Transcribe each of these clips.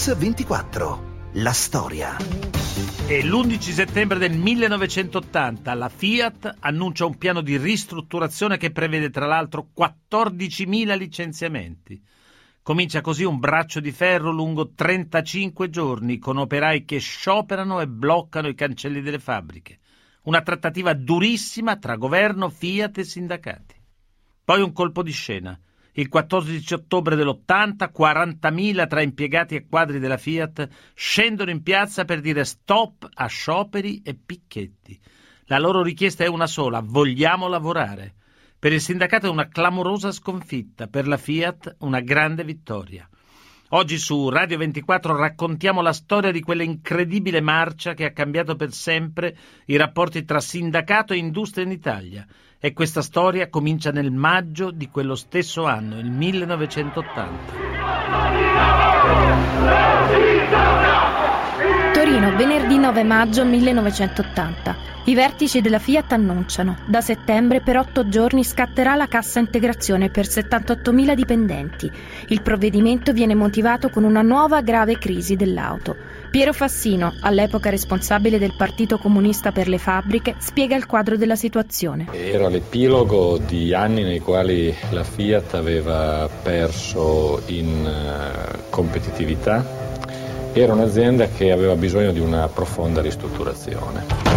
X24. La storia. E l'11 settembre del 1980 la Fiat annuncia un piano di ristrutturazione che prevede tra l'altro 14.000 licenziamenti. Comincia così un braccio di ferro lungo 35 giorni con operai che scioperano e bloccano i cancelli delle fabbriche. Una trattativa durissima tra governo, Fiat e sindacati. Poi un colpo di scena. Il 14 ottobre dell'80 40.000 tra impiegati e quadri della Fiat scendono in piazza per dire stop a scioperi e picchetti. La loro richiesta è una sola, vogliamo lavorare. Per il sindacato è una clamorosa sconfitta, per la Fiat una grande vittoria. Oggi su Radio 24 raccontiamo la storia di quella incredibile marcia che ha cambiato per sempre i rapporti tra sindacato e industria in Italia. E questa storia comincia nel maggio di quello stesso anno, il 1980. Torino, venerdì 9 maggio 1980. I vertici della Fiat annunciano, da settembre per otto giorni scatterà la cassa integrazione per 78.000 dipendenti. Il provvedimento viene motivato con una nuova grave crisi dell'auto. Piero Fassino, all'epoca responsabile del Partito Comunista per le fabbriche, spiega il quadro della situazione. Era l'epilogo di anni nei quali la Fiat aveva perso in uh, competitività. Era un'azienda che aveva bisogno di una profonda ristrutturazione.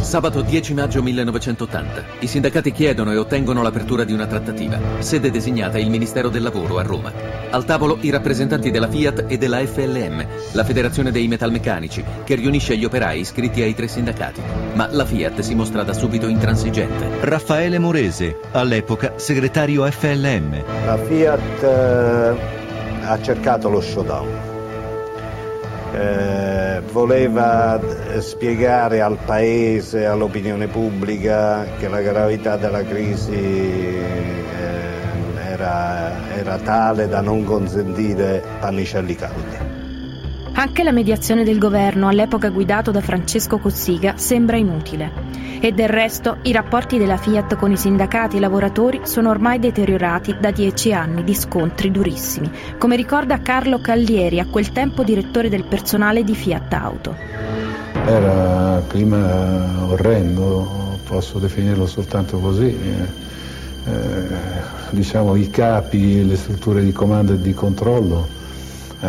Sabato 10 maggio 1980. I sindacati chiedono e ottengono l'apertura di una trattativa. Sede designata il Ministero del Lavoro a Roma. Al tavolo i rappresentanti della Fiat e della FLM, la Federazione dei Metalmeccanici, che riunisce gli operai iscritti ai tre sindacati. Ma la Fiat si mostra da subito intransigente. Raffaele Morese, all'epoca segretario FLM. La Fiat eh, ha cercato lo showdown eh, voleva spiegare al paese, all'opinione pubblica che la gravità della crisi eh, era, era tale da non consentire pannicelli caldi. Anche la mediazione del governo, all'epoca guidato da Francesco Cossiga, sembra inutile. E del resto i rapporti della Fiat con i sindacati e i lavoratori sono ormai deteriorati da dieci anni di scontri durissimi, come ricorda Carlo Callieri, a quel tempo direttore del personale di Fiat Auto. Era un clima orrendo, posso definirlo soltanto così. Eh, diciamo i capi, le strutture di comando e di controllo eh,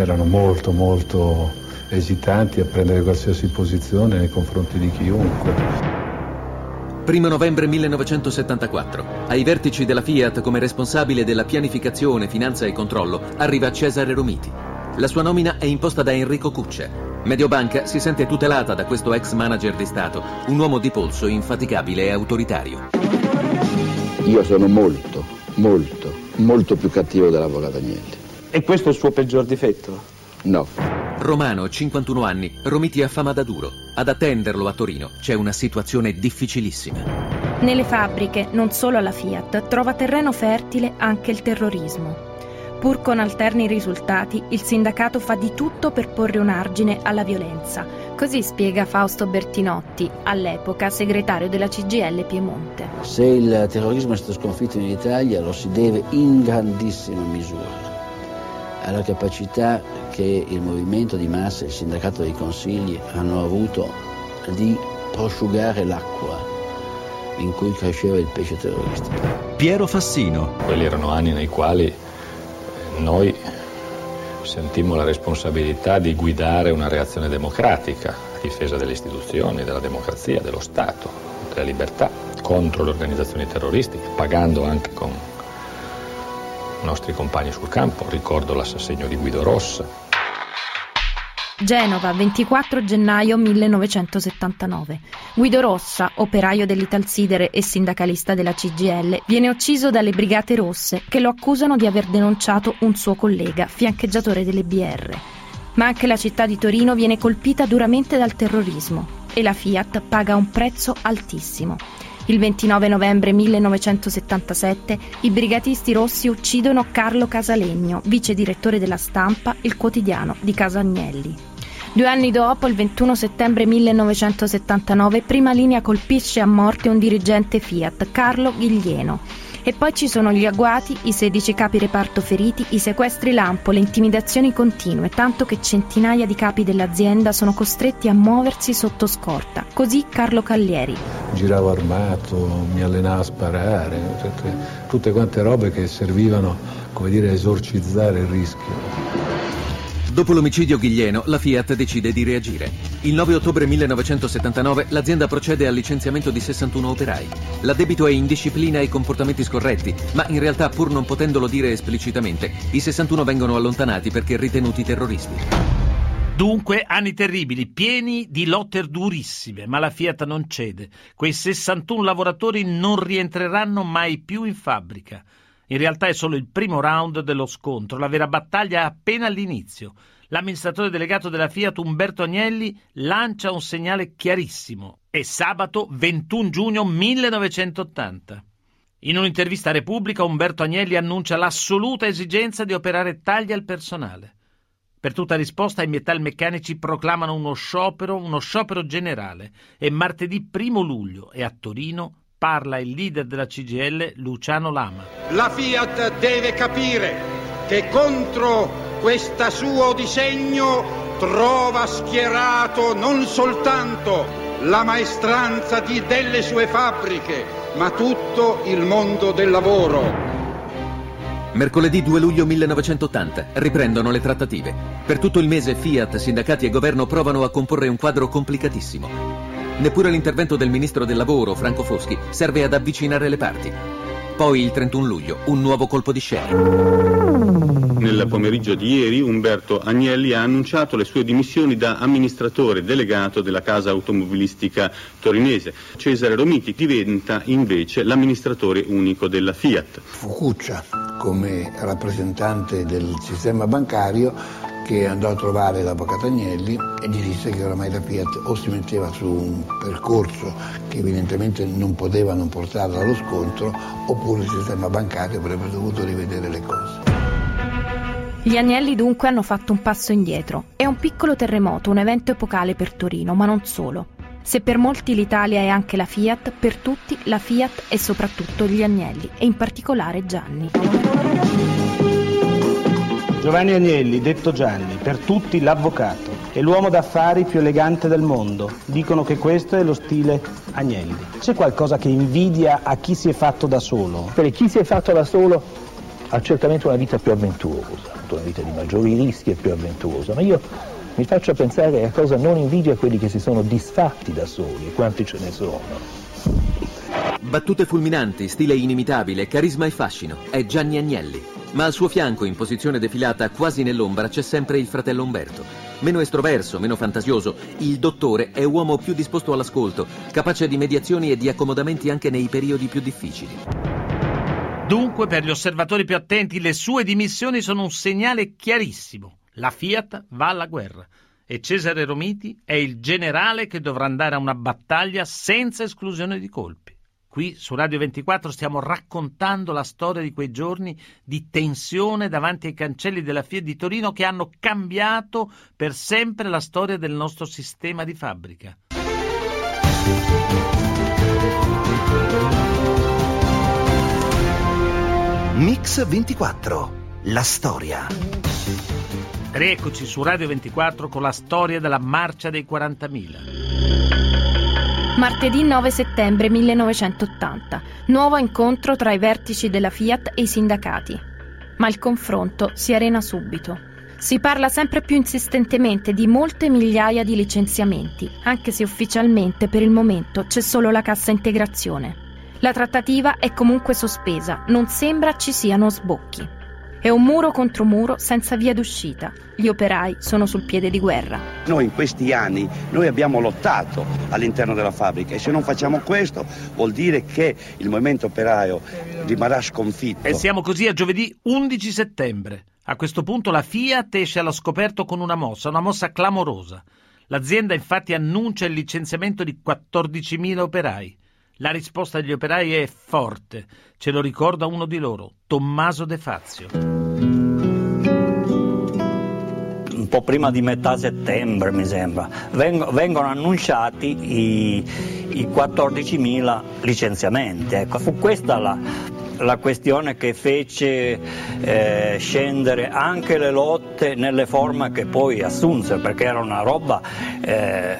erano molto molto esitanti a prendere qualsiasi posizione nei confronti di chiunque. Primo novembre 1974. Ai vertici della Fiat come responsabile della pianificazione, finanza e controllo arriva Cesare Romiti. La sua nomina è imposta da Enrico Cuccia. Mediobanca si sente tutelata da questo ex manager di Stato, un uomo di polso infaticabile e autoritario. Io sono molto, molto, molto più cattivo dell'avvocato Agnelli. E questo è il suo peggior difetto? No. Romano, 51 anni, Romiti ha fama da duro. Ad attenderlo a Torino c'è una situazione difficilissima. Nelle fabbriche, non solo alla Fiat, trova terreno fertile anche il terrorismo. Pur con alterni risultati, il sindacato fa di tutto per porre un argine alla violenza. Così spiega Fausto Bertinotti, all'epoca segretario della CGL Piemonte. Se il terrorismo è stato sconfitto in Italia lo si deve in grandissima misura alla capacità che il movimento di massa e il sindacato dei consigli hanno avuto di prosciugare l'acqua in cui cresceva il pesce terroristico. Piero Fassino. Quelli erano anni nei quali noi sentimmo la responsabilità di guidare una reazione democratica a difesa delle istituzioni, della democrazia, dello Stato, della libertà, contro le organizzazioni terroristiche, pagando anche con nostri compagni sul campo, ricordo l'assassinio di Guido Rossa. Genova, 24 gennaio 1979. Guido Rossa, operaio dell'Italsidere e sindacalista della CGL, viene ucciso dalle Brigate Rosse che lo accusano di aver denunciato un suo collega, fiancheggiatore delle BR. Ma anche la città di Torino viene colpita duramente dal terrorismo e la Fiat paga un prezzo altissimo. Il 29 novembre 1977 i brigatisti rossi uccidono Carlo Casalegno, vice direttore della stampa, il quotidiano di Casagnelli. Due anni dopo, il 21 settembre 1979, Prima Linea colpisce a morte un dirigente Fiat, Carlo Ghiglieno. E poi ci sono gli agguati, i 16 capi reparto feriti, i sequestri lampo, le intimidazioni continue, tanto che centinaia di capi dell'azienda sono costretti a muoversi sotto scorta. Così Carlo Callieri. Giravo armato, mi allenavo a sparare, tutte, tutte quante robe che servivano, come dire, a esorcizzare il rischio. Dopo l'omicidio Ghiglieno, la Fiat decide di reagire. Il 9 ottobre 1979 l'azienda procede al licenziamento di 61 operai. L'addebito è indisciplina e comportamenti scorretti, ma in realtà, pur non potendolo dire esplicitamente, i 61 vengono allontanati perché ritenuti terroristi. Dunque, anni terribili, pieni di lotte durissime, ma la Fiat non cede. Quei 61 lavoratori non rientreranno mai più in fabbrica. In realtà è solo il primo round dello scontro, la vera battaglia è appena all'inizio. L'amministratore delegato della Fiat Umberto Agnelli lancia un segnale chiarissimo. È sabato 21 giugno 1980. In un'intervista a Repubblica Umberto Agnelli annuncia l'assoluta esigenza di operare tagli al personale. Per tutta risposta i metalmeccanici proclamano uno sciopero, uno sciopero generale e martedì 1 luglio è a Torino parla il leader della CGL Luciano Lama. La Fiat deve capire che contro questo suo disegno trova schierato non soltanto la maestranza di delle sue fabbriche, ma tutto il mondo del lavoro. Mercoledì 2 luglio 1980 riprendono le trattative. Per tutto il mese Fiat, sindacati e governo provano a comporre un quadro complicatissimo. Neppure l'intervento del ministro del lavoro, Franco Foschi, serve ad avvicinare le parti. Poi il 31 luglio, un nuovo colpo di scena. Nel pomeriggio di ieri Umberto Agnelli ha annunciato le sue dimissioni da amministratore delegato della casa automobilistica torinese. Cesare Romiti diventa invece l'amministratore unico della Fiat. Fucuccia, come rappresentante del sistema bancario, che andò a trovare l'avvocato Agnelli e gli disse che oramai la Fiat o si metteva su un percorso che evidentemente non poteva non portarla allo scontro oppure il sistema bancario avrebbe dovuto rivedere le cose. Gli Agnelli dunque hanno fatto un passo indietro. È un piccolo terremoto, un evento epocale per Torino, ma non solo. Se per molti l'Italia è anche la Fiat, per tutti la Fiat è soprattutto gli Agnelli e in particolare Gianni. Giovanni Agnelli, detto Gianni, per tutti l'avvocato, è l'uomo d'affari più elegante del mondo. Dicono che questo è lo stile Agnelli. C'è qualcosa che invidia a chi si è fatto da solo? Per chi si è fatto da solo ha certamente una vita più avventurosa, una vita di maggiori rischi e più avventurosa, ma io mi faccio pensare a cosa non invidia quelli che si sono disfatti da soli e quanti ce ne sono. Battute fulminanti, stile inimitabile, carisma e fascino. È Gianni Agnelli. Ma al suo fianco, in posizione defilata quasi nell'ombra, c'è sempre il fratello Umberto. Meno estroverso, meno fantasioso, il dottore è uomo più disposto all'ascolto, capace di mediazioni e di accomodamenti anche nei periodi più difficili. Dunque, per gli osservatori più attenti, le sue dimissioni sono un segnale chiarissimo. La Fiat va alla guerra e Cesare Romiti è il generale che dovrà andare a una battaglia senza esclusione di colpi. Qui su Radio 24 stiamo raccontando la storia di quei giorni di tensione davanti ai cancelli della Fiat di Torino che hanno cambiato per sempre la storia del nostro sistema di fabbrica. Mix 24. La storia. Rieccoci su Radio 24 con la storia della marcia dei 40.000. Martedì 9 settembre 1980. Nuovo incontro tra i vertici della Fiat e i sindacati. Ma il confronto si arena subito. Si parla sempre più insistentemente di molte migliaia di licenziamenti, anche se ufficialmente per il momento c'è solo la cassa integrazione. La trattativa è comunque sospesa, non sembra ci siano sbocchi. È un muro contro muro senza via d'uscita. Gli operai sono sul piede di guerra. Noi in questi anni noi abbiamo lottato all'interno della fabbrica e se non facciamo questo vuol dire che il movimento operaio rimarrà sconfitto. E siamo così a giovedì 11 settembre. A questo punto la Fiat esce allo scoperto con una mossa, una mossa clamorosa. L'azienda infatti annuncia il licenziamento di 14.000 operai. La risposta degli operai è forte, ce lo ricorda uno di loro, Tommaso De Fazio. Un po' prima di metà settembre, mi sembra, vengono annunciati i, i 14.000 licenziamenti. Ecco, fu questa la, la questione che fece eh, scendere anche le lotte nelle forme che poi assunse, perché era una roba eh,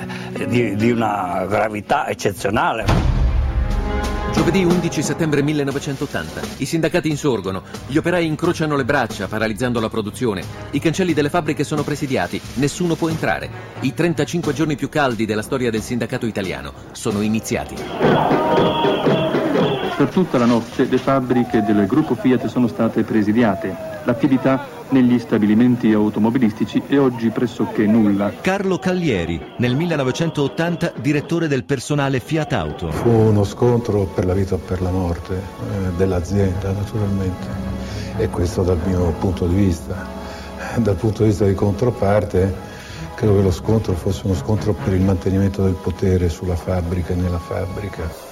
di, di una gravità eccezionale. Giovedì 11 settembre 1980. I sindacati insorgono, gli operai incrociano le braccia, paralizzando la produzione. I cancelli delle fabbriche sono presidiati, nessuno può entrare. I 35 giorni più caldi della storia del sindacato italiano sono iniziati. Per tutta la notte le fabbriche del gruppo Fiat sono state presidiate. L'attività negli stabilimenti automobilistici è oggi pressoché nulla. Carlo Caglieri, nel 1980 direttore del personale Fiat Auto. Fu uno scontro per la vita o per la morte eh, dell'azienda, naturalmente. E questo dal mio punto di vista. Dal punto di vista di controparte, credo che lo scontro fosse uno scontro per il mantenimento del potere sulla fabbrica e nella fabbrica.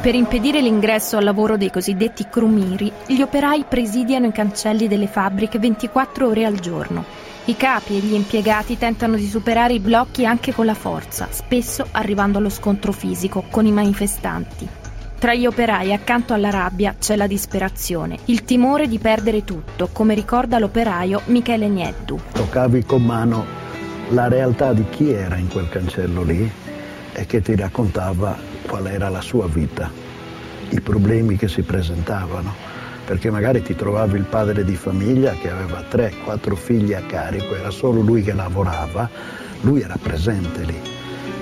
Per impedire l'ingresso al lavoro dei cosiddetti crumiri, gli operai presidiano i cancelli delle fabbriche 24 ore al giorno. I capi e gli impiegati tentano di superare i blocchi anche con la forza, spesso arrivando allo scontro fisico con i manifestanti. Tra gli operai accanto alla rabbia c'è la disperazione, il timore di perdere tutto, come ricorda l'operaio Michele Nieddu. Toccavi con mano la realtà di chi era in quel cancello lì e che ti raccontava qual era la sua vita, i problemi che si presentavano, perché magari ti trovavi il padre di famiglia che aveva tre, quattro figli a carico, era solo lui che lavorava, lui era presente lì,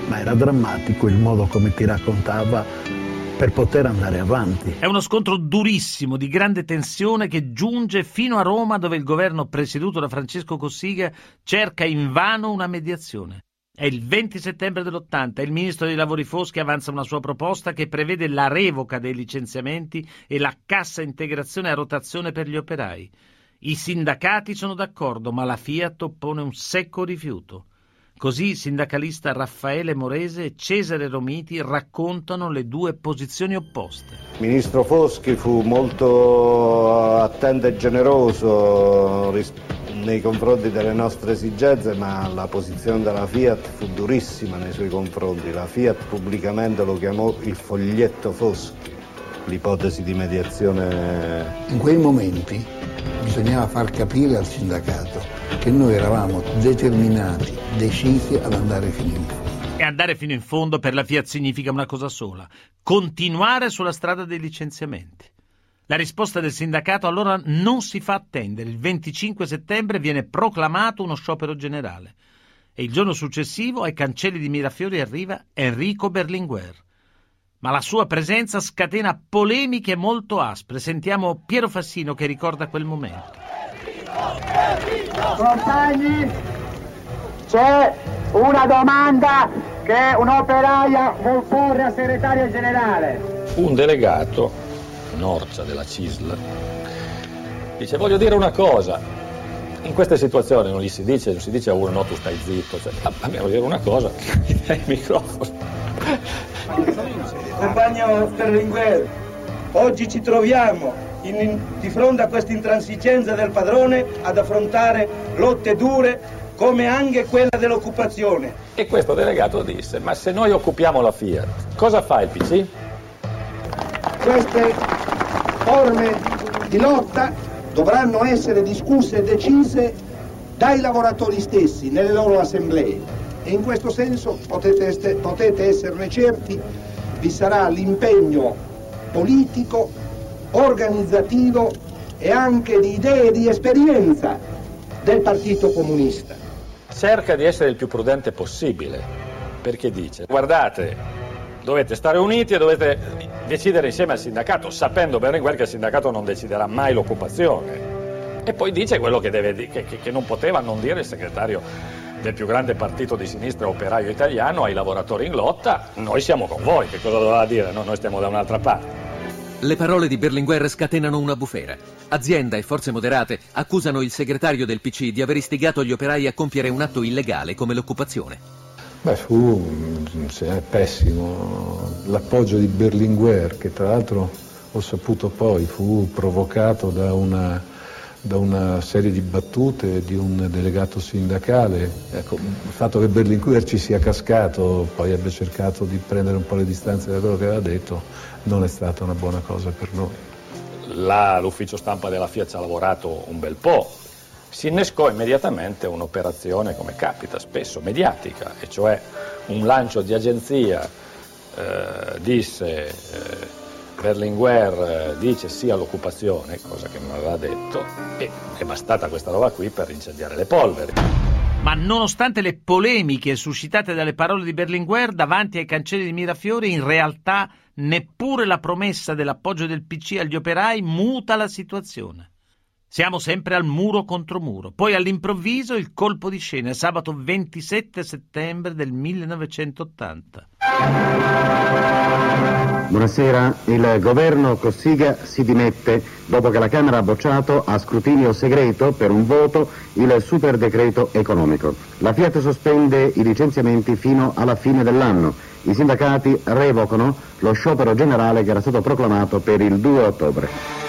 ma era drammatico il modo come ti raccontava per poter andare avanti. È uno scontro durissimo, di grande tensione, che giunge fino a Roma, dove il governo presieduto da Francesco Cossiga cerca invano una mediazione. È il 20 settembre dell'80 il ministro dei lavori Foschi avanza una sua proposta che prevede la revoca dei licenziamenti e la cassa integrazione a rotazione per gli operai. I sindacati sono d'accordo, ma la Fiat oppone un secco rifiuto. Così il sindacalista Raffaele Morese e Cesare Romiti raccontano le due posizioni opposte. Il ministro Foschi fu molto attento e generoso nei confronti delle nostre esigenze, ma la posizione della Fiat fu durissima nei suoi confronti. La Fiat pubblicamente lo chiamò il foglietto Foschi, l'ipotesi di mediazione. In quei momenti bisognava far capire al sindacato che noi eravamo determinati, decisi ad andare fino in fondo. E andare fino in fondo per la Fiat significa una cosa sola, continuare sulla strada dei licenziamenti. La risposta del sindacato allora non si fa attendere. Il 25 settembre viene proclamato uno sciopero generale e il giorno successivo ai cancelli di Mirafiori arriva Enrico Berlinguer. Ma la sua presenza scatena polemiche molto aspre. Sentiamo Piero Fassino che ricorda quel momento. Compagni, c'è una domanda che un'operaia vuol porre al segretario generale. Un delegato Norcia della CISL, dice voglio dire una cosa, in queste situazioni non gli si dice, non si dice a uno no tu stai zitto, cioè, abbiamo dire una cosa, mi dai il microfono. Compagno Sterlinguer, oggi ci troviamo in, in, di fronte a questa intransigenza del padrone ad affrontare lotte dure come anche quella dell'occupazione. E questo delegato disse, ma se noi occupiamo la Fiat, cosa fa il PC? Queste forme di lotta dovranno essere discusse e decise dai lavoratori stessi nelle loro assemblee e in questo senso potete, potete esserne certi vi sarà l'impegno politico, organizzativo e anche di idee e di esperienza del Partito Comunista. Cerca di essere il più prudente possibile, perché dice, guardate, dovete stare uniti e dovete decidere insieme al sindacato, sapendo bene che il sindacato non deciderà mai l'occupazione. E poi dice quello che, deve, che, che non poteva non dire il segretario del più grande partito di sinistra operaio italiano ai lavoratori in lotta, noi siamo con voi, che cosa doveva dire? No, noi stiamo da un'altra parte. Le parole di Berlinguer scatenano una bufera. Azienda e forze moderate accusano il segretario del PC di aver istigato gli operai a compiere un atto illegale come l'occupazione. Beh, fu pessimo l'appoggio di Berlinguer, che tra l'altro ho saputo poi fu provocato da una da una serie di battute di un delegato sindacale. Ecco, il fatto che Berlinguer ci sia cascato, poi abbia cercato di prendere un po' le distanze da quello che aveva detto, non è stata una buona cosa per noi. Là, l'ufficio stampa della Fiat ci ha lavorato un bel po', si innescò immediatamente un'operazione, come capita spesso, mediatica, e cioè un lancio di agenzia eh, disse eh, Berlinguer eh, dice sì all'occupazione, cosa che non aveva detto, e è bastata questa roba qui per incendiare le polveri. Ma nonostante le polemiche suscitate dalle parole di Berlinguer davanti ai cancelli di Mirafiore, in realtà neppure la promessa dell'appoggio del PC agli operai muta la situazione. Siamo sempre al muro contro muro. Poi all'improvviso il colpo di scena, sabato 27 settembre del 1980. Buonasera, il governo Cossiga si dimette dopo che la Camera ha bocciato a scrutinio segreto per un voto il super decreto economico. La Fiat sospende i licenziamenti fino alla fine dell'anno. I sindacati revocano lo sciopero generale che era stato proclamato per il 2 ottobre.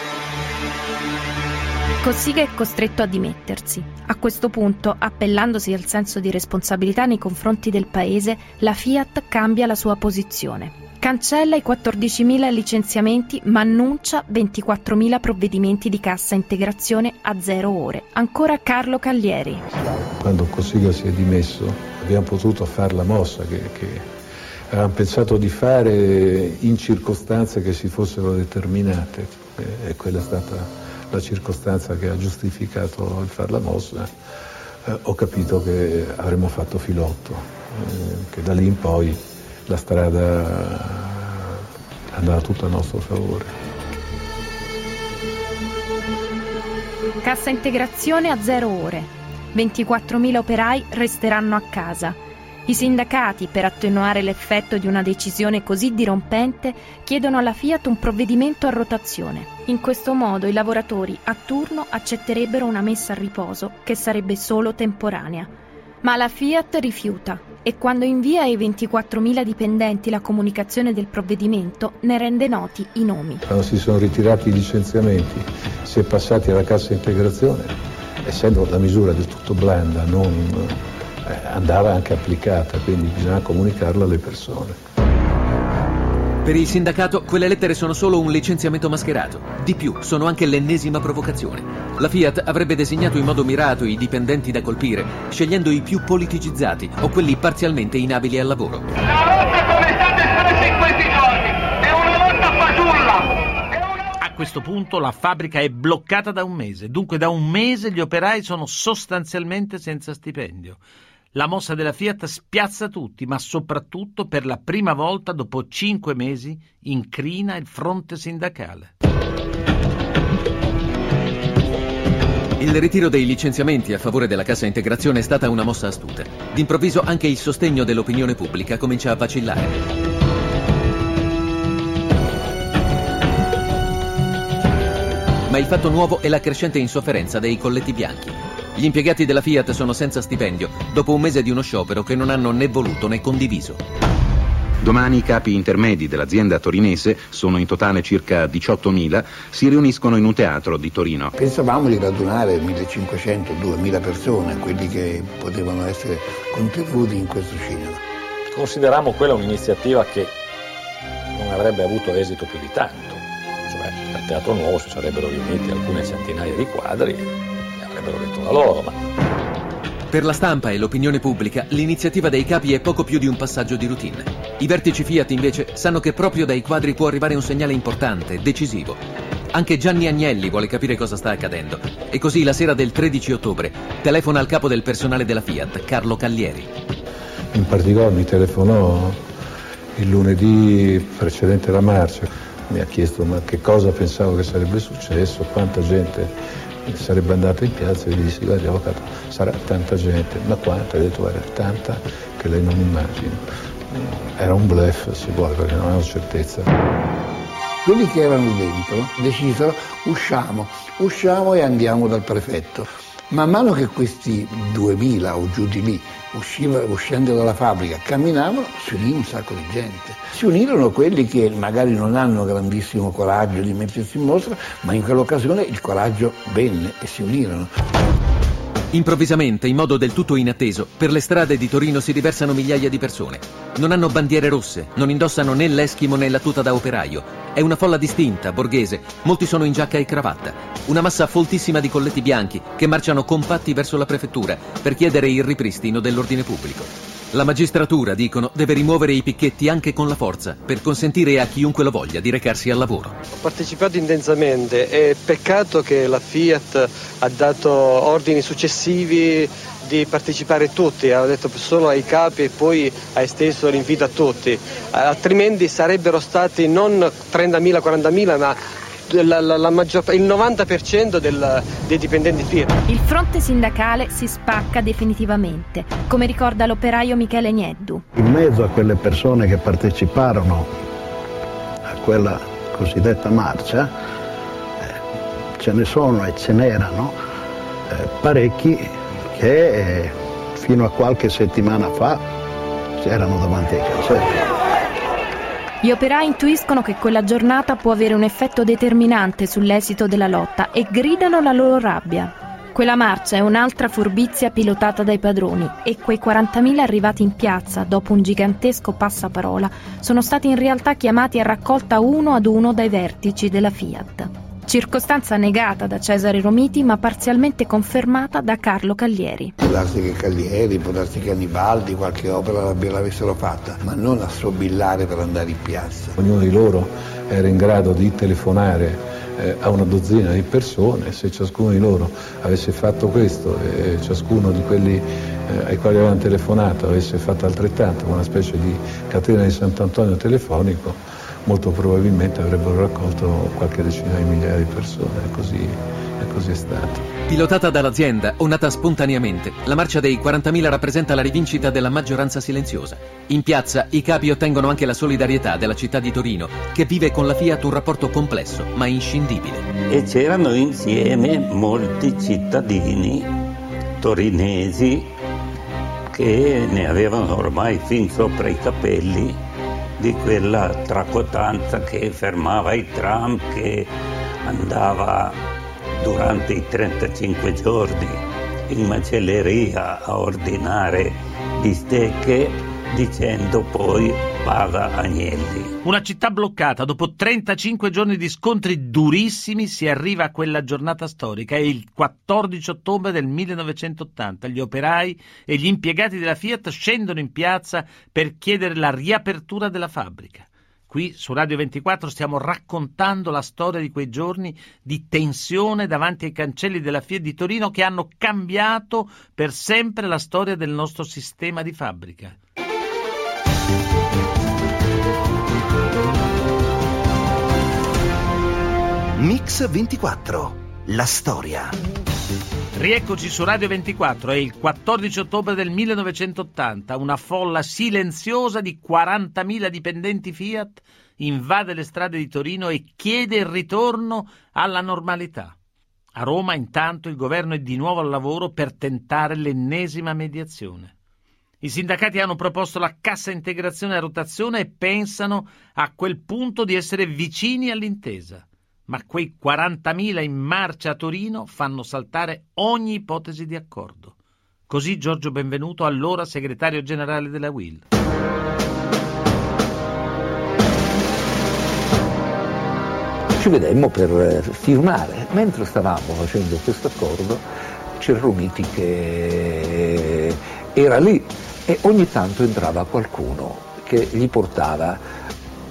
Cossiga è costretto a dimettersi. A questo punto, appellandosi al senso di responsabilità nei confronti del paese, la Fiat cambia la sua posizione. Cancella i 14.000 licenziamenti ma annuncia 24.000 provvedimenti di cassa integrazione a zero ore. Ancora Carlo Caglieri. Quando Cossiga si è dimesso abbiamo potuto fare la mossa che, che avevamo pensato di fare in circostanze che si fossero determinate e quella è stata la circostanza che ha giustificato il far la mossa, eh, ho capito che avremmo fatto filotto, eh, che da lì in poi la strada andava tutta a nostro favore. Cassa integrazione a zero ore. 24.000 operai resteranno a casa i sindacati, per attenuare l'effetto di una decisione così dirompente, chiedono alla Fiat un provvedimento a rotazione. In questo modo i lavoratori a turno accetterebbero una messa a riposo che sarebbe solo temporanea. Ma la Fiat rifiuta e quando invia ai 24.000 dipendenti la comunicazione del provvedimento ne rende noti i nomi. Quando si sono ritirati i licenziamenti, si è passati alla cassa integrazione, essendo la misura del tutto blanda, non andava anche applicata, quindi bisogna comunicarla alle persone. Per il sindacato quelle lettere sono solo un licenziamento mascherato. Di più, sono anche l'ennesima provocazione. La Fiat avrebbe designato in modo mirato i dipendenti da colpire, scegliendo i più politicizzati o quelli parzialmente inabili al lavoro. La lotta come è stata espressa in questi giorni è una lotta fasulla. A questo punto la fabbrica è bloccata da un mese, dunque da un mese gli operai sono sostanzialmente senza stipendio. La mossa della Fiat spiazza tutti, ma soprattutto per la prima volta dopo cinque mesi incrina il fronte sindacale. Il ritiro dei licenziamenti a favore della cassa integrazione è stata una mossa astuta. D'improvviso anche il sostegno dell'opinione pubblica comincia a vacillare. Ma il fatto nuovo è la crescente insofferenza dei colletti bianchi. Gli impiegati della Fiat sono senza stipendio dopo un mese di uno sciopero che non hanno né voluto né condiviso. Domani i capi intermedi dell'azienda torinese, sono in totale circa 18.000, si riuniscono in un teatro di Torino. Pensavamo di radunare 1.500-2.000 persone, quelli che potevano essere contenuti in questo cinema. Consideriamo quella un'iniziativa che non avrebbe avuto esito più di tanto, cioè al Teatro Nuovo si sarebbero riuniti alcune centinaia di quadri avrebbero detto la loro, ma... Per la stampa e l'opinione pubblica l'iniziativa dei capi è poco più di un passaggio di routine. I vertici Fiat invece sanno che proprio dai quadri può arrivare un segnale importante, decisivo. Anche Gianni Agnelli vuole capire cosa sta accadendo e così la sera del 13 ottobre telefona al capo del personale della Fiat, Carlo Caglieri. In particolare mi telefonò il lunedì precedente la marcia, mi ha chiesto ma che cosa pensavo che sarebbe successo, quanta gente sarebbe andato in piazza e gli dissi guardi avvocato sarà tanta gente. Ma quanta? ha detto guarda tanta che lei non immagina. Era un bluff se vuole perché non avevo certezza. Quelli che erano dentro decisero usciamo usciamo e andiamo dal prefetto Man mano che questi 2000 o giù di lì usciva, uscendo dalla fabbrica camminavano, si unì un sacco di gente. Si unirono quelli che magari non hanno grandissimo coraggio di mettersi in mostra, ma in quell'occasione il coraggio venne e si unirono. Improvvisamente, in modo del tutto inatteso, per le strade di Torino si riversano migliaia di persone. Non hanno bandiere rosse, non indossano né l'eschimo né la tuta da operaio. È una folla distinta, borghese, molti sono in giacca e cravatta. Una massa foltissima di colletti bianchi che marciano compatti verso la prefettura per chiedere il ripristino dell'ordine pubblico. La magistratura, dicono, deve rimuovere i picchetti anche con la forza per consentire a chiunque lo voglia di recarsi al lavoro. Ho partecipato intensamente, è peccato che la Fiat ha dato ordini successivi di partecipare tutti, ha detto solo ai capi e poi ha esteso l'invito a tutti, altrimenti sarebbero stati non 30.000, 40.000 ma la, la, la maggior, il 90% del, dei dipendenti Fiat. Il fronte sindacale si spacca definitivamente, come ricorda l'operaio Michele Nieddu. In mezzo a quelle persone che parteciparono a quella cosiddetta marcia, eh, ce ne sono e ce n'erano eh, parecchi che eh, fino a qualche settimana fa erano davanti ai cancelli. Gli operai intuiscono che quella giornata può avere un effetto determinante sull'esito della lotta e gridano la loro rabbia. Quella marcia è un'altra furbizia pilotata dai padroni e quei 40.000 arrivati in piazza dopo un gigantesco passaparola sono stati in realtà chiamati a raccolta uno ad uno dai vertici della Fiat circostanza negata da Cesare Romiti ma parzialmente confermata da Carlo Caglieri. Può darsi che Caglieri, può darsi che Annibaldi qualche opera l'avessero fatta, ma non a sobillare per andare in piazza. Ognuno di loro era in grado di telefonare eh, a una dozzina di persone, se ciascuno di loro avesse fatto questo e ciascuno di quelli eh, ai quali avevano telefonato avesse fatto altrettanto, una specie di catena di Sant'Antonio telefonico, molto probabilmente avrebbero raccolto qualche decina di migliaia di persone e così, e così è stato. Pilotata dall'azienda o nata spontaneamente, la marcia dei 40.000 rappresenta la rivincita della maggioranza silenziosa. In piazza i capi ottengono anche la solidarietà della città di Torino, che vive con la Fiat un rapporto complesso ma inscindibile. E c'erano insieme molti cittadini torinesi che ne avevano ormai fin sopra i capelli di quella tracotanza che fermava i tram, che andava durante i 35 giorni in macelleria a ordinare bistecche dicendo poi vada Agnelli. Una città bloccata, dopo 35 giorni di scontri durissimi si arriva a quella giornata storica, è il 14 ottobre del 1980. Gli operai e gli impiegati della Fiat scendono in piazza per chiedere la riapertura della fabbrica. Qui su Radio 24 stiamo raccontando la storia di quei giorni di tensione davanti ai cancelli della Fiat di Torino che hanno cambiato per sempre la storia del nostro sistema di fabbrica. Mix 24. La storia. Rieccoci su Radio 24, è il 14 ottobre del 1980, una folla silenziosa di 40.000 dipendenti Fiat invade le strade di Torino e chiede il ritorno alla normalità. A Roma intanto il governo è di nuovo al lavoro per tentare l'ennesima mediazione. I sindacati hanno proposto la cassa integrazione a rotazione e pensano a quel punto di essere vicini all'intesa ma quei 40.000 in marcia a Torino fanno saltare ogni ipotesi di accordo. Così Giorgio Benvenuto, allora segretario generale della UIL. Ci vedemmo per eh, firmare. Mentre stavamo facendo questo accordo c'era che era lì e ogni tanto entrava qualcuno che gli portava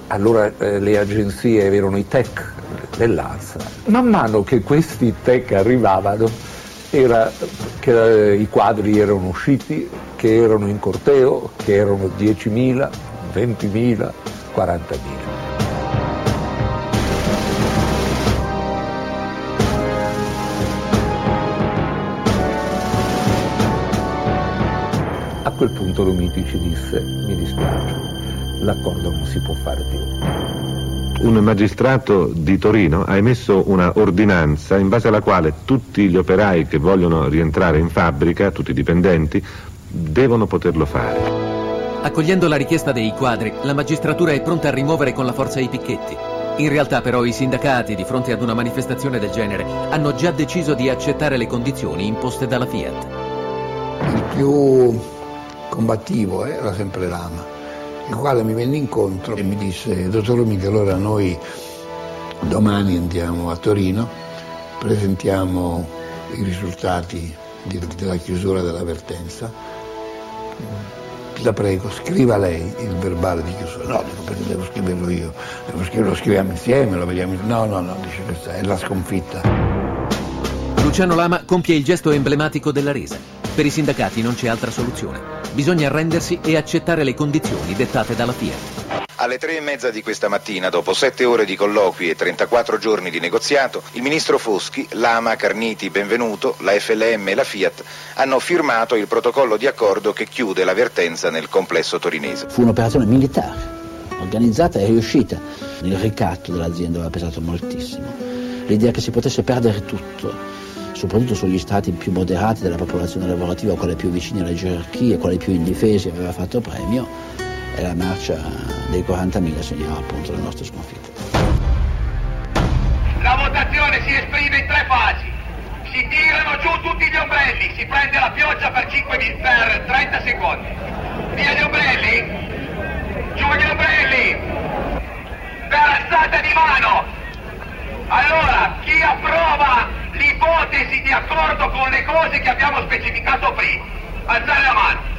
allora eh, le agenzie erano i tech dell'ANSA. Man mano che questi tech arrivavano, era che eh, i quadri erano usciti, che erano in corteo, che erano 10.000, 20.000, 40.000. A quel punto Romiti ci disse, mi dispiace, l'accordo non si può fare più. Un magistrato di Torino ha emesso una ordinanza in base alla quale tutti gli operai che vogliono rientrare in fabbrica, tutti i dipendenti, devono poterlo fare. Accogliendo la richiesta dei quadri, la magistratura è pronta a rimuovere con la forza i picchetti. In realtà però i sindacati, di fronte ad una manifestazione del genere, hanno già deciso di accettare le condizioni imposte dalla Fiat. Il più combattivo era sempre Lama, il quale mi venne incontro e mi disse, dottor Romiti, allora noi domani andiamo a Torino, presentiamo i risultati di, della chiusura dell'avvertenza la prego, scriva lei il verbale di chiusura. No, dico perché devo scriverlo io, devo scriverlo, lo scriviamo insieme, lo vediamo insieme. No, no, no, dice questa è la sconfitta. Luciano Lama compie il gesto emblematico della resa. Per i sindacati non c'è altra soluzione. Bisogna arrendersi e accettare le condizioni dettate dalla Fiat. Alle tre e mezza di questa mattina, dopo sette ore di colloqui e 34 giorni di negoziato, il ministro Foschi, Lama, Carniti, Benvenuto, la FLM e la Fiat hanno firmato il protocollo di accordo che chiude la vertenza nel complesso torinese. Fu un'operazione militare, organizzata e riuscita. Il ricatto dell'azienda aveva pesato moltissimo. L'idea che si potesse perdere tutto, soprattutto sugli strati più moderati della popolazione lavorativa, quelle più vicine alle gerarchie, quelle più indifesi, aveva fatto premio e la marcia dei 40.000 segnava appunto la nostra sconfitta. La votazione si esprime in tre fasi. Si tirano giù tutti gli ombrelli, si prende la pioggia per, 5, per 30 secondi. Via gli ombrelli, giù gli ombrelli, per alzata di mano. Allora, chi approva l'ipotesi di accordo con le cose che abbiamo specificato prima? Alzare la mano.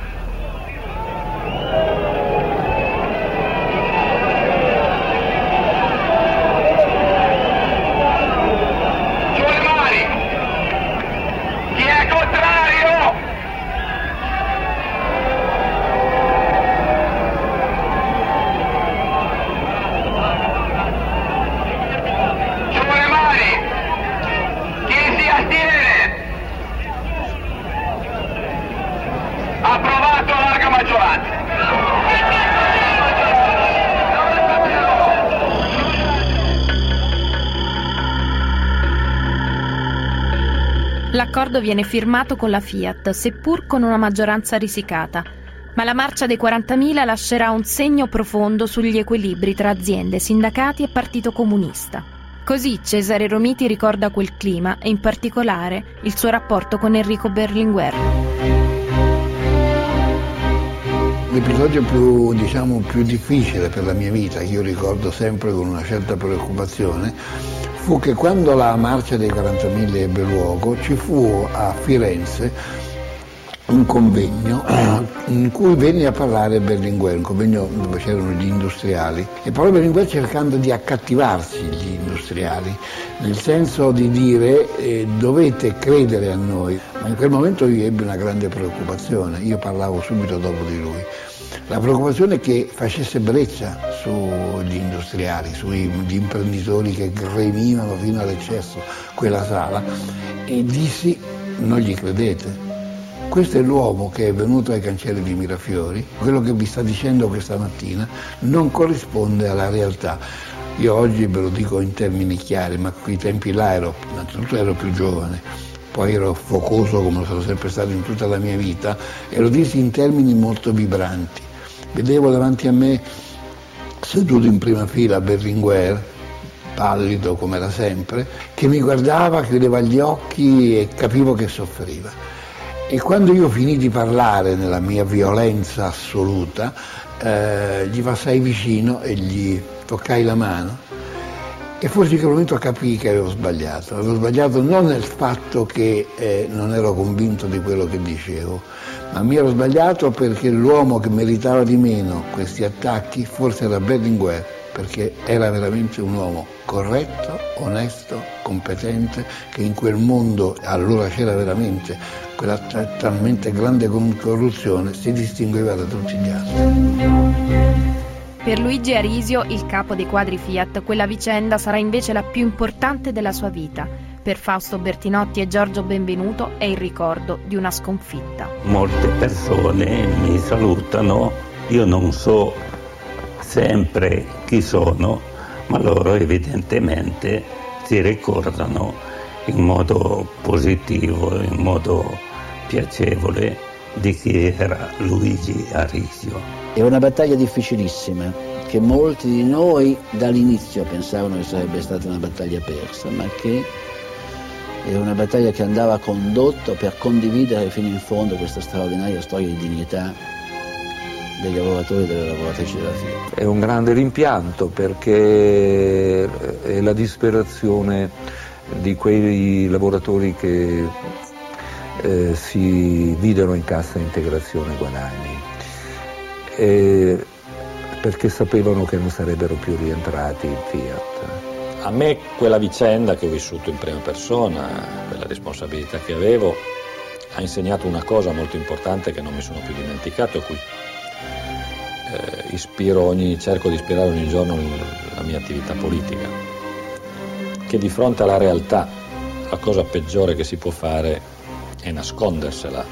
L'accordo viene firmato con la Fiat, seppur con una maggioranza risicata, ma la marcia dei 40.000 lascerà un segno profondo sugli equilibri tra aziende, sindacati e Partito Comunista. Così Cesare Romiti ricorda quel clima e in particolare il suo rapporto con Enrico Berlinguer. L'episodio più, diciamo, più difficile per la mia vita, che io ricordo sempre con una certa preoccupazione, fu che quando la marcia dei 40.000 ebbe luogo ci fu a Firenze un convegno in cui venne a parlare Berlinguer, un convegno dove c'erano gli industriali. E parlò Berlinguer cercando di accattivarsi gli industriali, nel senso di dire eh, dovete credere a noi, ma in quel momento io ebbi una grande preoccupazione, io parlavo subito dopo di lui la preoccupazione è che facesse brezza sugli industriali, sugli imprenditori che gremivano fino all'eccesso quella sala e dissi non gli credete. Questo è l'uomo che è venuto ai cancelli di Mirafiori, quello che vi sta dicendo questa mattina non corrisponde alla realtà. Io oggi ve lo dico in termini chiari, ma quei tempi là ero, innanzitutto ero più giovane, poi ero focoso come sono sempre stato in tutta la mia vita e lo dissi in termini molto vibranti. Vedevo davanti a me seduto in prima fila Berlinguer, pallido come era sempre, che mi guardava, chiudeva gli occhi e capivo che soffriva. E quando io finì di parlare nella mia violenza assoluta, eh, gli passai vicino e gli toccai la mano e forse in quel momento capii che avevo sbagliato. Avevo sbagliato non nel fatto che eh, non ero convinto di quello che dicevo, ma mi ero sbagliato perché l'uomo che meritava di meno questi attacchi forse era Berlinguer, perché era veramente un uomo corretto, onesto, competente, che in quel mondo, allora c'era veramente quella talmente grande corruzione, si distingueva da tutti gli altri. Per Luigi Arisio, il capo dei quadri Fiat, quella vicenda sarà invece la più importante della sua vita. Per Fausto Bertinotti e Giorgio Benvenuto è il ricordo di una sconfitta. Molte persone mi salutano, io non so sempre chi sono, ma loro evidentemente si ricordano in modo positivo, in modo piacevole di chi era Luigi Arisio. È una battaglia difficilissima che molti di noi dall'inizio pensavano che sarebbe stata una battaglia persa, ma che è una battaglia che andava condotta per condividere fino in fondo questa straordinaria storia di dignità dei lavoratori e delle lavoratrici della Fiat. È un grande rimpianto perché è la disperazione di quei lavoratori che eh, si videro in cassa integrazione guadagni, e perché sapevano che non sarebbero più rientrati in Fiat. A me quella vicenda che ho vissuto in prima persona, quella responsabilità che avevo, ha insegnato una cosa molto importante che non mi sono più dimenticato e cui eh, ogni, cerco di ispirare ogni giorno la mia attività politica, che di fronte alla realtà la cosa peggiore che si può fare è nascondersela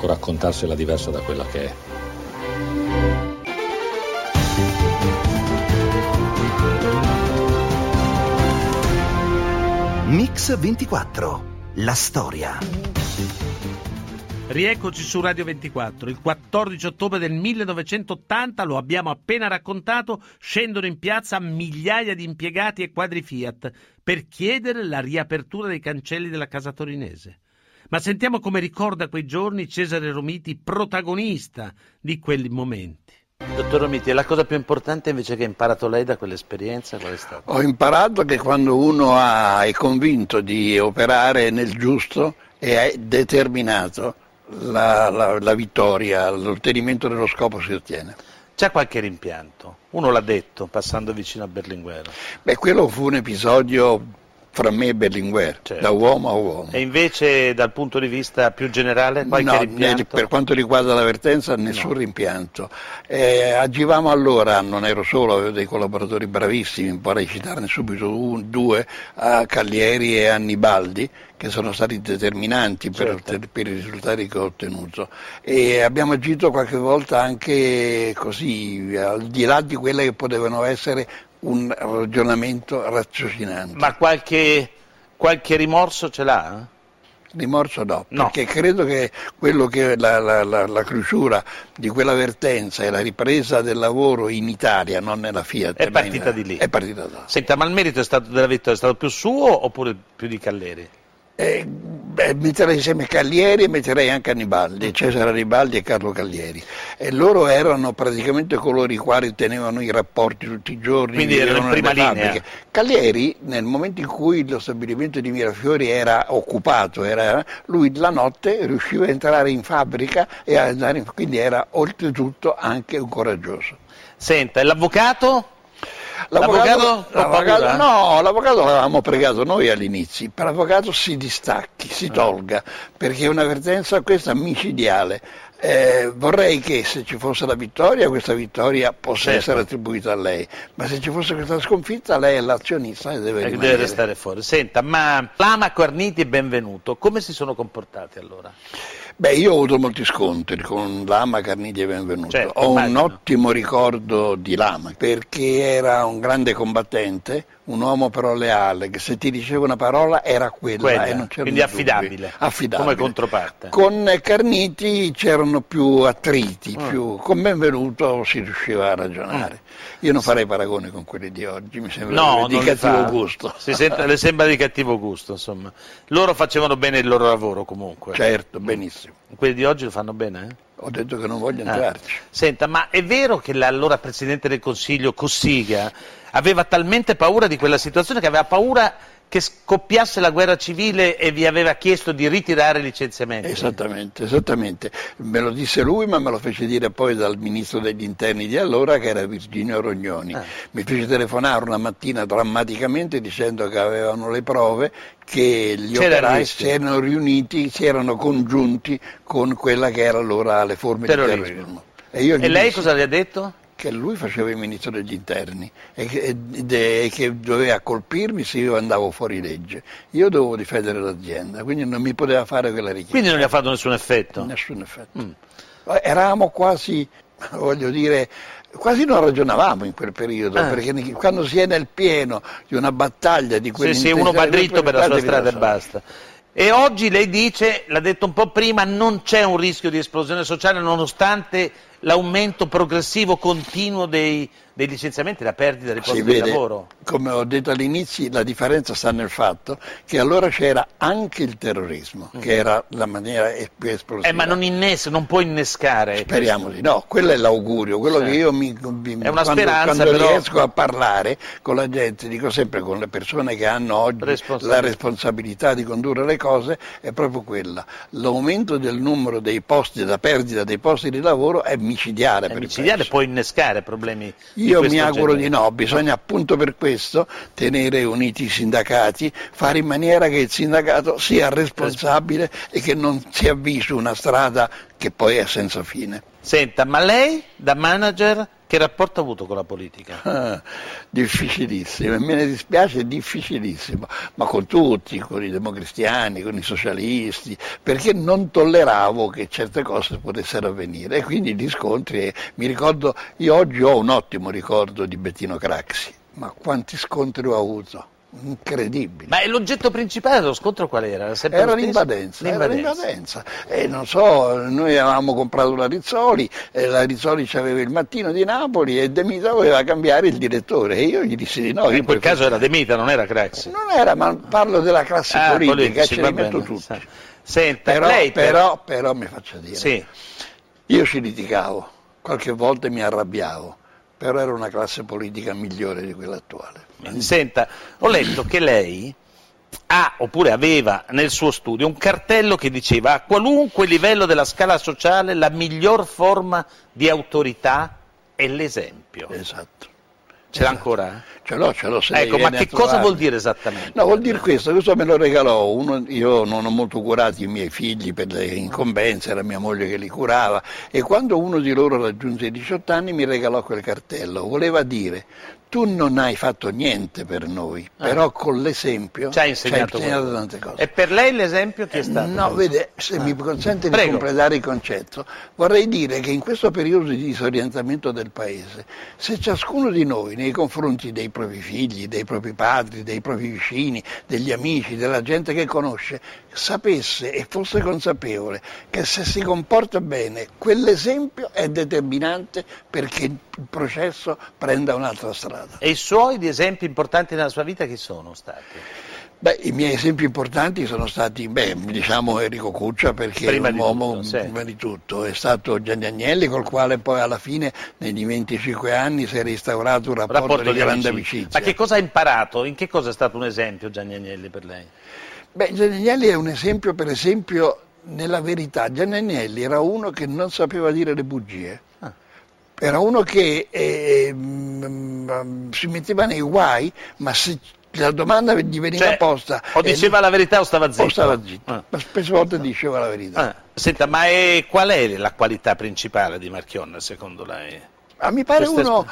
o raccontarsela diversa da quella che è. Mix 24, la storia. Rieccoci su Radio 24. Il 14 ottobre del 1980, lo abbiamo appena raccontato, scendono in piazza migliaia di impiegati e quadri Fiat per chiedere la riapertura dei cancelli della casa torinese. Ma sentiamo come ricorda quei giorni Cesare Romiti, protagonista di quei momenti. Dottor Romiti, la cosa più importante invece che ha imparato lei da quell'esperienza qual è stata? Ho imparato che quando uno ha, è convinto di operare nel giusto e è determinato, la, la, la vittoria, l'ottenimento dello scopo si ottiene. C'è qualche rimpianto? Uno l'ha detto passando vicino a Berlinguer. Beh, quello fu un episodio fra me e Berlinguer, certo. da uomo a uomo. E invece dal punto di vista più generale qualche no, rimpianto? per quanto riguarda l'avvertenza nessun no. rimpianto. Eh, agivamo allora, non ero solo, avevo dei collaboratori bravissimi, vorrei citarne subito un, due, a Caglieri e Annibaldi, che sono stati determinanti per, certo. per, i risultati che ho ottenuto e abbiamo agito qualche volta anche così, al di là di quelle che potevano essere un ragionamento raziocinante. Ma qualche, qualche rimorso ce l'ha? Rimorso no, no, perché credo che quello che la, la, la, la cruciura di quell'avvertenza e la ripresa del lavoro in Italia, non nella Fiat. È partita in, di lì. È partita da. Senta, ma il merito è stato della vittoria è stato più suo oppure più di Calleri? Eh, beh, metterei insieme Caglieri e metterei anche Annibaldi, Cesare Annibaldi e Carlo Caglieri. E loro erano praticamente coloro i quali tenevano i rapporti tutti i giorni. Quindi erano in prima linea. Caglieri, nel momento in cui lo stabilimento di Mirafiori era occupato, era, lui la notte riusciva a entrare in fabbrica e a andare in, quindi era oltretutto anche un coraggioso. Senta, e l'avvocato? L'avvocato, l'avvocato, no, l'avvocato l'avevamo pregato noi all'inizio, per l'avvocato si distacchi, si ah. tolga, perché è un'avvertenza questa micidiale. Eh, vorrei che se ci fosse la vittoria, questa vittoria possa certo. essere attribuita a lei, ma se ci fosse questa sconfitta, lei è l'azionista e deve, e deve restare fuori. Senta, ma Lama, Corniti e Benvenuto, come si sono comportati allora? Beh, io ho avuto molti scontri con Lama, Carniti e Benvenuto. Certo, ho immagino. un ottimo ricordo di Lama perché era un grande combattente, un uomo però leale, che se ti diceva una parola era quella, quella e non c'era Quindi affidabile, affidabile, come controparte. Con Carniti c'erano più attriti, oh. più... con Benvenuto si riusciva a ragionare. Oh. Io non farei paragoni con quelli di oggi, mi sembra no, di cattivo gusto. Sente, le sembra di cattivo gusto, insomma. Loro facevano bene il loro lavoro comunque. Certo, benissimo. Quelli di oggi lo fanno bene? Eh? Ho detto che non voglio ah. entrarci. Ah. Senta, ma è vero che l'allora Presidente del Consiglio Cossiga aveva talmente paura di quella situazione che aveva paura che scoppiasse la guerra civile e vi aveva chiesto di ritirare i licenziamenti. Esattamente, esattamente. Me lo disse lui, ma me lo fece dire poi dal ministro degli interni di allora, che era Virginio Rognoni. Ah. Mi fece telefonare una mattina drammaticamente dicendo che avevano le prove che gli C'era operai si erano riuniti, si erano congiunti con quella che era allora le forme terrorismo. di terrorismo. E, e lei dissi, cosa gli ha detto? Che lui faceva il ministro degli interni e che, e che, doveva colpirmi se io andavo fuori legge. Io dovevo difendere l'azienda, quindi non mi poteva fare quella richiesta. Quindi non gli ha fatto nessun effetto? Nessun effetto. Mm. Eravamo quasi, voglio dire, quasi non ragionavamo in quel periodo, Ah. perché quando si è nel pieno di una battaglia di Sì, quell'intensità... sì, uno va dritto per la sua strada e basta. E oggi lei dice, l'ha detto un po' prima, non c'è un rischio di esplosione sociale nonostante l'aumento progressivo continuo dei, dei licenziamenti, la perdita dei posti di vede, lavoro. come ho detto all'inizio, la differenza sta nel fatto che allora c'era anche il terrorismo, che era la maniera più esplosiva. Mm. Eh, ma non innesca, non può innescare. Speriamo di no, quello è l'augurio, quello Sì. che io mi, mi- È una quando, quando però- riesco a parlare con la gente, dico sempre con le persone che hanno oggi Responsabilità. la responsabilità di condurre le cose, è proprio quella. L'aumento del numero dei posti, la perdita dei posti di lavoro è micidiale il micidiale può innescare problemi io mi auguro genere. di no, bisogna appunto per questo tenere uniti i sindacati, fare in maniera che il sindacato sia responsabile e che non si avvii su una strada che poi è senza fine. Senta, ma lei da manager che rapporto ha avuto con la politica? Ah, difficilissimo, me ne dispiace, difficilissimo, ma con tutti, con i democristiani, con i socialisti, perché non tolleravo che certe cose potessero avvenire. E quindi gli scontri, e mi ricordo, io oggi ho un ottimo ricordo di Bettino Craxi, ma quanti scontri ho avuto, incredibili. Ma l'oggetto principale dello scontro qual era? Era, sempre Era l'invadenza, era l'invadenza. E non so, noi avevamo comprato la Rizzoli, e la Rizzoli aveva il mattino di Napoli e De Mita voleva cambiare il direttore e io gli dissi di no. in quel caso era De Mita, non era Craxi. Non era, ma parlo della classe Ah, politica, ce li metto tutti. Senta, Però, lei per- però, però mi faccia dire, Sì. io ci litigavo, qualche volta mi arrabbiavo, però era una classe politica migliore di quella attuale. Senta, ho letto che lei ha oppure aveva nel suo studio un cartello che diceva a qualunque livello della scala sociale la miglior forma di autorità è l'esempio. Esatto. Ce l'ha ancora? Ce l'ho, ce l'ho. se Ecco, ma che cosa vuol dire esattamente? No, vuol dire questo, questo me lo regalò uno, io non ho molto curato i miei figli per le incombenze, era mia moglie che li curava e quando uno di loro raggiunse i 18 anni mi regalò quel cartello, voleva dire tu non hai fatto niente per noi, però con l'esempio Ah. Ci ha insegnato qualcosa. tante cose. E per lei l'esempio chi è stato? No, vede, se mi consente di Prego. completare il concetto, vorrei dire che in questo periodo di disorientamento del Paese, se ciascuno di noi nei confronti dei propri figli, dei propri padri, dei propri vicini, degli amici, della gente che conosce, sapesse e fosse consapevole che se si comporta bene, quell'esempio è determinante perché il processo prenda un'altra strada. E i suoi di esempi importanti nella sua vita chi sono stati? Beh, i miei esempi importanti sono stati, beh, diciamo Enrico Cuccia perché Prima è un uomo tutto, sì. prima di tutto, è stato Gianni Agnelli col quale poi alla fine negli 25 anni si è restaurato un rapporto, Rapporto di grande amicizia. amicizia. Ma che cosa ha imparato? In che cosa è stato un esempio Gianni Agnelli per lei? Beh, Gianni Agnelli è un esempio per esempio nella verità. Gianni Agnelli era uno che non sapeva dire le bugie. Ah. Era uno che eh, mm, si metteva nei guai, ma se la domanda gli veniva Cioè, posta O diceva la verità o stava zitto? o stava zitto, Ah. ma spesse volte diceva la verità. Ah, Senta, ma è- qual è la qualità principale di Marchionne secondo lei? Ah, mi pare Questa- uno,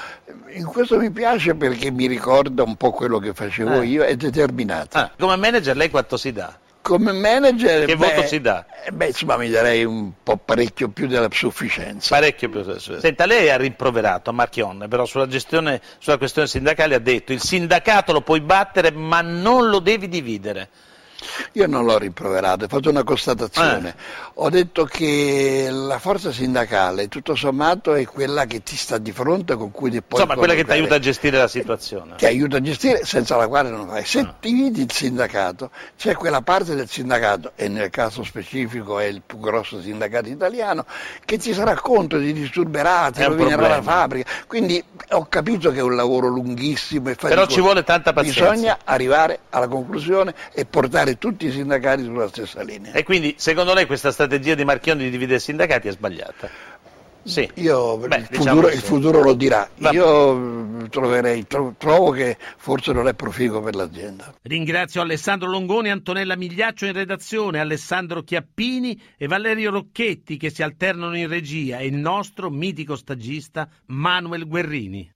in questo mi piace perché mi ricorda un po' quello che facevo Ah. io, è determinato. Ah, come manager lei quanto si dà? Come manager, Che beh, voto si dà? eh, Beh, insomma, mi darei un po' parecchio più della sufficienza. Parecchio più. Senta, lei ha rimproverato a Marchionne, però sulla gestione, sulla questione sindacale ha detto il sindacato lo puoi battere ma non lo devi dividere. Io non l'ho rimproverato, ho fatto una constatazione. Eh. Ho detto che la forza sindacale, tutto sommato, è quella che ti sta di fronte, con cui ti puoi Insomma, quella che ti aiuta a gestire la situazione. ti aiuta a gestire senza la quale non fai. Ah. Se dividi il sindacato, c'è quella parte del sindacato, e nel caso specifico è il più grosso sindacato italiano, che ti sarà conto, ti disturberà, ti rovinerà la fabbrica. Quindi ho capito che è un lavoro lunghissimo e faticoso. Però ci vuole tanta pazienza. Bisogna arrivare alla conclusione e portare tutti i sindacati sulla stessa linea. E quindi, secondo lei, questa strategia di Marchionne di dividere i sindacati è sbagliata? Sì. Io, Beh, il, diciamo futuro, il futuro lo dirà. Va- Io mh, troverei, tro- trovo che forse non è proficuo per l'azienda. Ringrazio Alessandro Longoni, Antonella Migliaccio in redazione, Alessandro Chiappini e Valerio Rocchetti che si alternano in regia e il nostro mitico stagista Manuel Guerrini.